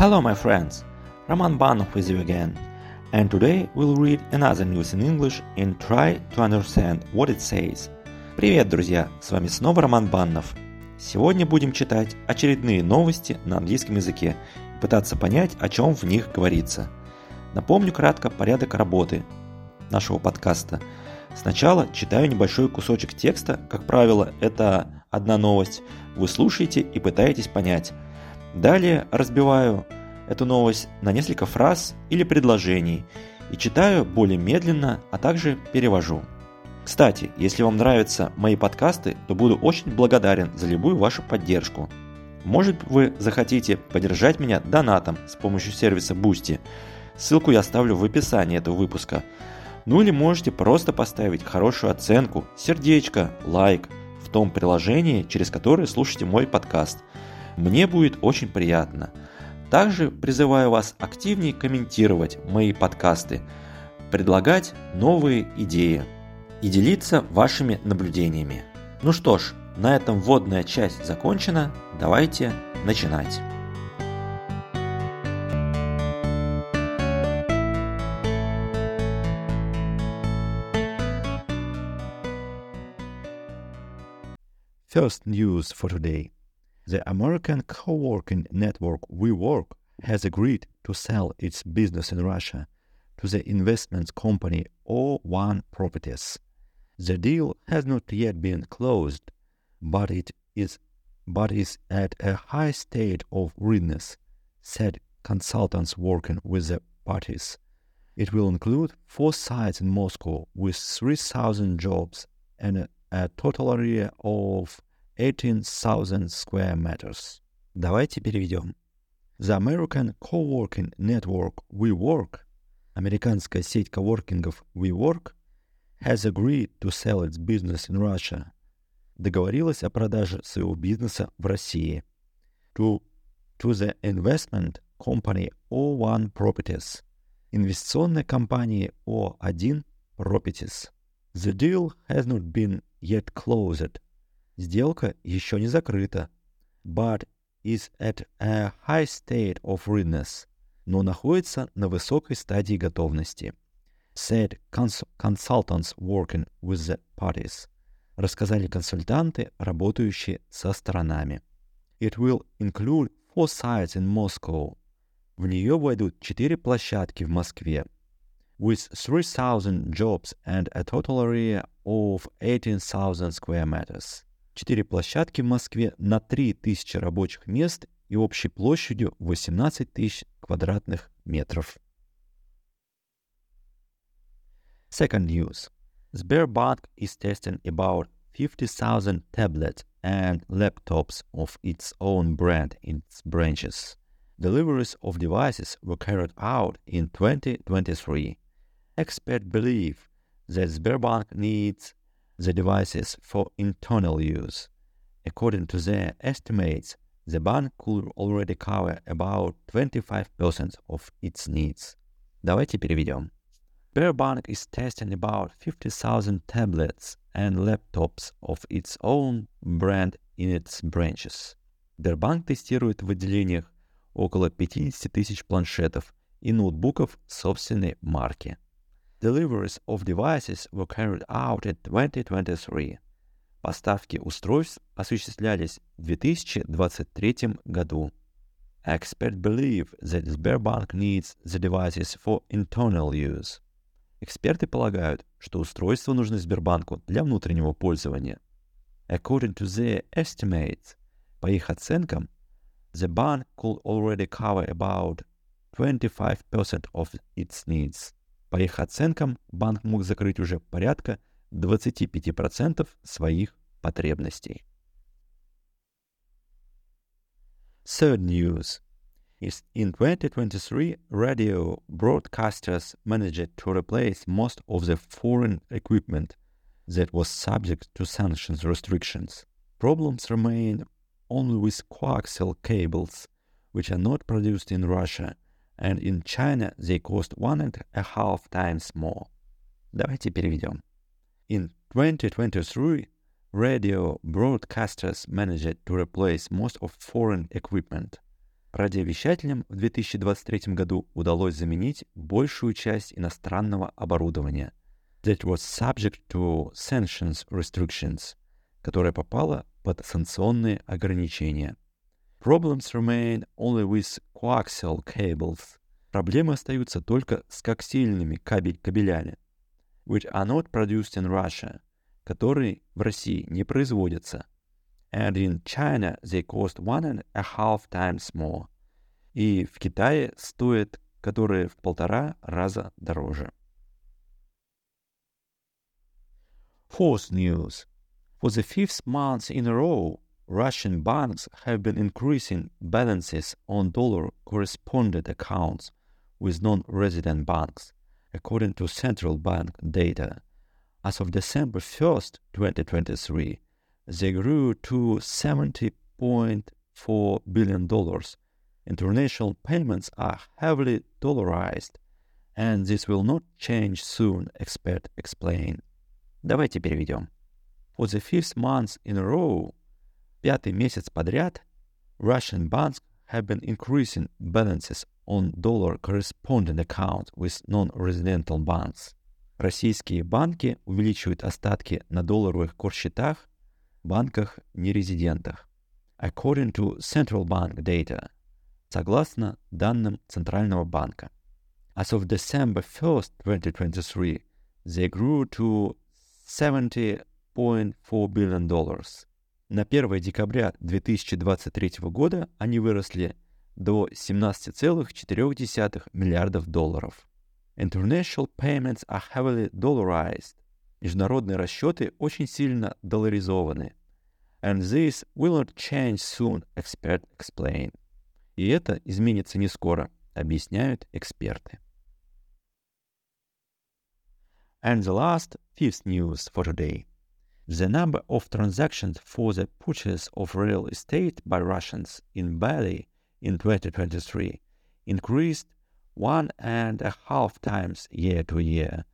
Hello, my friends! Roman Banov with you again, and today we'll read another news in English and try to understand what it says. Привет, друзья! С вами снова Роман Баннов. Сегодня будем читать очередные новости на английском языке и пытаться понять, о чем в них говорится. Напомню кратко порядок работы нашего подкаста. Сначала читаю небольшой кусочек текста, как правило, это одна новость. Вы слушаете и пытаетесь понять – Далее разбиваю эту новость на несколько фраз или предложений и читаю более медленно, а также перевожу. Кстати, если вам нравятся мои подкасты, то буду очень благодарен за любую вашу поддержку. Может вы захотите поддержать меня донатом с помощью сервиса Boosty. Ссылку я оставлю в описании этого выпуска. Ну или можете просто поставить хорошую оценку, сердечко, лайк в том приложении, через которое слушаете мой подкаст – мне будет очень приятно. Также призываю вас активнее комментировать мои подкасты, предлагать новые идеи и делиться вашими наблюдениями. Ну что ж, на этом вводная часть закончена. Давайте начинать. First news for today. The American co-working network WeWork has agreed to sell its business in Russia to the investment company O1 Properties. The deal has not yet been closed, but it is but is at a high state of readiness, said consultants working with the parties. It will include four sites in Moscow with 3,000 jobs and a, a total area of 18,000 square meters. Давайте переведем. The American Coworking Network WeWork, американская сеть коворкингов WeWork, has agreed to sell its business in Russia. Договорилась о продаже своего бизнеса в России. To, to the investment company O1 Properties, инвестиционной компании O1 Properties. The deal has not been yet closed, Сделка еще не закрыта, but is at a high state of readiness, но находится на высокой стадии готовности. Said cons consultants working with the parties. Рассказали консультанты, работающие со сторонами. It will include four sites in Moscow. В нее войдут четыре площадки в Москве. With 3,000 jobs and a total area of 18,000 square meters. Четыре площадки в Москве на 3000 рабочих мест и общей площадью 18 тысяч квадратных метров. Second news. Sberbank is testing about 50,000 tablets and laptops of its own brand in its branches. Deliveries of devices were carried out in 2023. Experts believe that Sberbank needs the devices for internal use. According to their estimates, the bank could already cover about 25% of its needs. Давайте переведем. Sberbank is testing about 50,000 tablets and laptops of its own brand in its branches. Сбербанк тестирует в отделениях около 50 тысяч планшетов и ноутбуков собственной марки. Deliveries of devices were carried out in 2023. Поставки устройств осуществлялись в 2023 году. Experts believe that Sberbank needs the devices for internal use. Эксперты полагают, что устройства нужны Сбербанку для внутреннего пользования. According to their estimates, по их оценкам, the bank could already cover about 25% of its needs. По их оценкам, банк мог закрыть уже порядка 25% своих потребностей. Third news in 2023, radio broadcasters managed to replace most of the foreign equipment that was subject to sanctions restrictions. Problems remain only with coaxial cables, which are not produced in Russia and in China they cost one and a half times more. Давайте переведем. In 2023, radio broadcasters managed to replace most of foreign equipment Радиовещателям в 2023 году удалось заменить большую часть иностранного оборудования that was subject to sanctions restrictions, которое попало под санкционные ограничения. Problems remain only with coaxial cables. Проблемы остаются только с коаксиальными кабель кабелями, which are not produced in Russia, которые в России не производятся. And in China they cost one and a half times more. И в Китае стоят, которые в полтора раза дороже. Fourth news. For the fifth month in a row, Russian banks have been increasing balances on dollar correspondent accounts with non resident banks, according to central bank data. As of December 1st, 2023, they grew to $70.4 billion. International payments are heavily dollarized, and this will not change soon, expert explained. Давайте переведем. For the fifth month in a row, пятый месяц подряд, Russian banks have been increasing balances on dollar correspondent accounts with non-residential banks. Российские банки увеличивают остатки на долларовых корсчетах в банках-нерезидентах. According to central bank data, согласно данным Центрального банка. As of December 1st, 2023, they grew to $70.4 billion. На 1 декабря 2023 года они выросли до 17,4 миллиардов долларов. International payments are heavily dollarized. Международные расчеты очень сильно долларизованы. And this will not change soon, expert explained. И это изменится не скоро, объясняют эксперты. And the last, fifth news for today. The number of transactions for the purchase of real estate by Russians in Bali in 2023 increased one and a half times year to year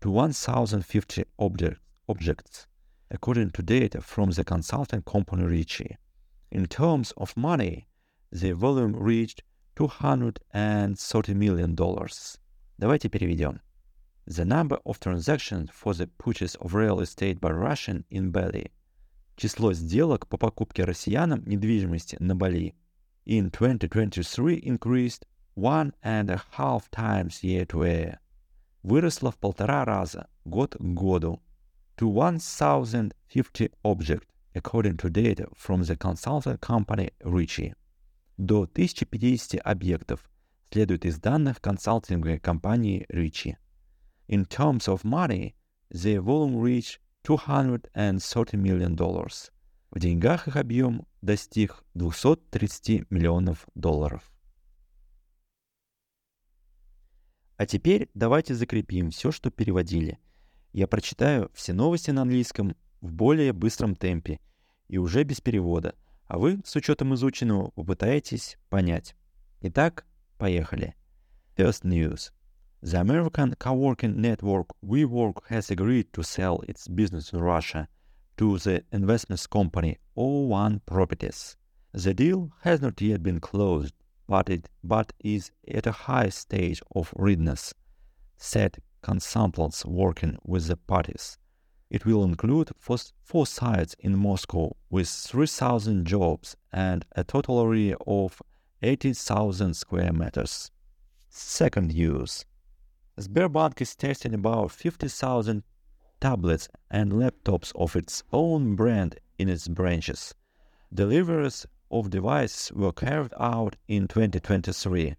to 1,050 object, objects, according to data from the consulting company Ricci. In terms of money, the volume reached $230 million. Давайте переведем. the number of transactions for the purchase of real estate by Russian in Bali, число сделок по покупке россиянам недвижимости на Бали, in 2023 increased one and a half times year to year, выросло в полтора раза год к году, to 1050 object, according to data from the consulting company Ricci. До 1050 объектов следует из данных консалтинговой компании Ricci. In terms of money, their volume reached $230 million. В деньгах их объем достиг 230 миллионов долларов. А теперь давайте закрепим все, что переводили. Я прочитаю все новости на английском в более быстром темпе и уже без перевода, а вы, с учетом изученного, попытаетесь понять. Итак, поехали. First news. The American co-working network WeWork has agreed to sell its business in Russia to the investment company O1 Properties. The deal has not yet been closed, but it but is at a high stage of readiness, said consultants working with the parties. It will include four, four sites in Moscow with 3,000 jobs and a total area of 80,000 square meters. Second use. Sberbank is testing about 50,000 tablets and laptops of its own brand in its branches. Deliveries of devices were carried out in 2023.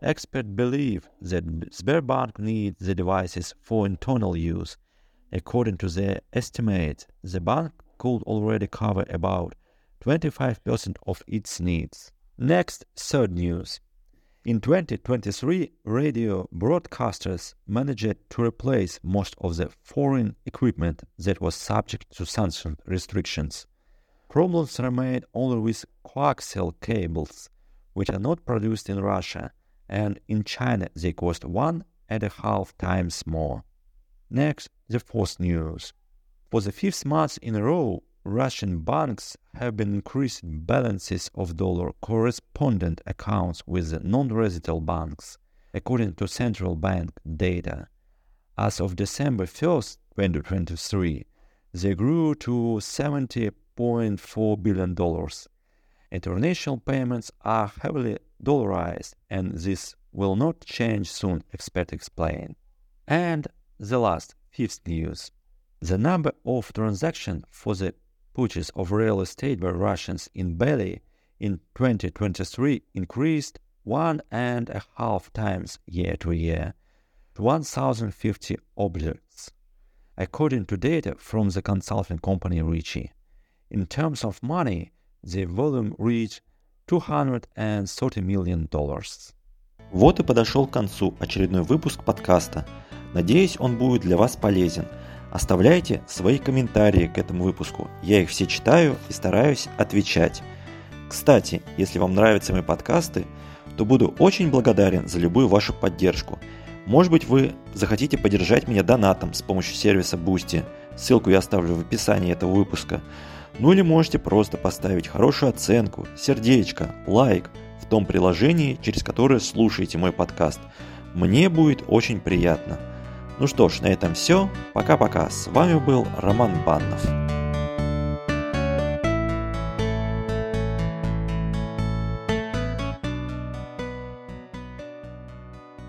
Experts believe that Sberbank needs the devices for internal use. According to their estimates, the bank could already cover about 25% of its needs. Next, third news. In 2023, radio broadcasters managed to replace most of the foreign equipment that was subject to sanction restrictions. Problems remain only with coaxial cables, which are not produced in Russia, and in China they cost one and a half times more. Next, the fourth news. For the fifth month in a row, Russian banks have been increasing balances of dollar correspondent accounts with non-resident banks, according to central bank data. As of December 1st, 2023, they grew to $70.4 billion. International payments are heavily dollarized, and this will not change soon, experts explain. And the last, fifth news. The number of transactions for the purchase of real estate by Russians in Bali in 2023 increased one and a half times year to year to 1,050 objects, according to data from the consulting company Ricci. In terms of money, the volume reached 230 million dollars. Вот и подошел к концу очередной выпуск подкаста. Надеюсь, он будет для вас полезен – Оставляйте свои комментарии к этому выпуску. Я их все читаю и стараюсь отвечать. Кстати, если вам нравятся мои подкасты, то буду очень благодарен за любую вашу поддержку. Может быть, вы захотите поддержать меня донатом с помощью сервиса Boosty. Ссылку я оставлю в описании этого выпуска. Ну или можете просто поставить хорошую оценку, сердечко, лайк в том приложении, через которое слушаете мой подкаст. Мне будет очень приятно. Ну что ж, на этом все. Пока-пока. С вами был Роман Баннов.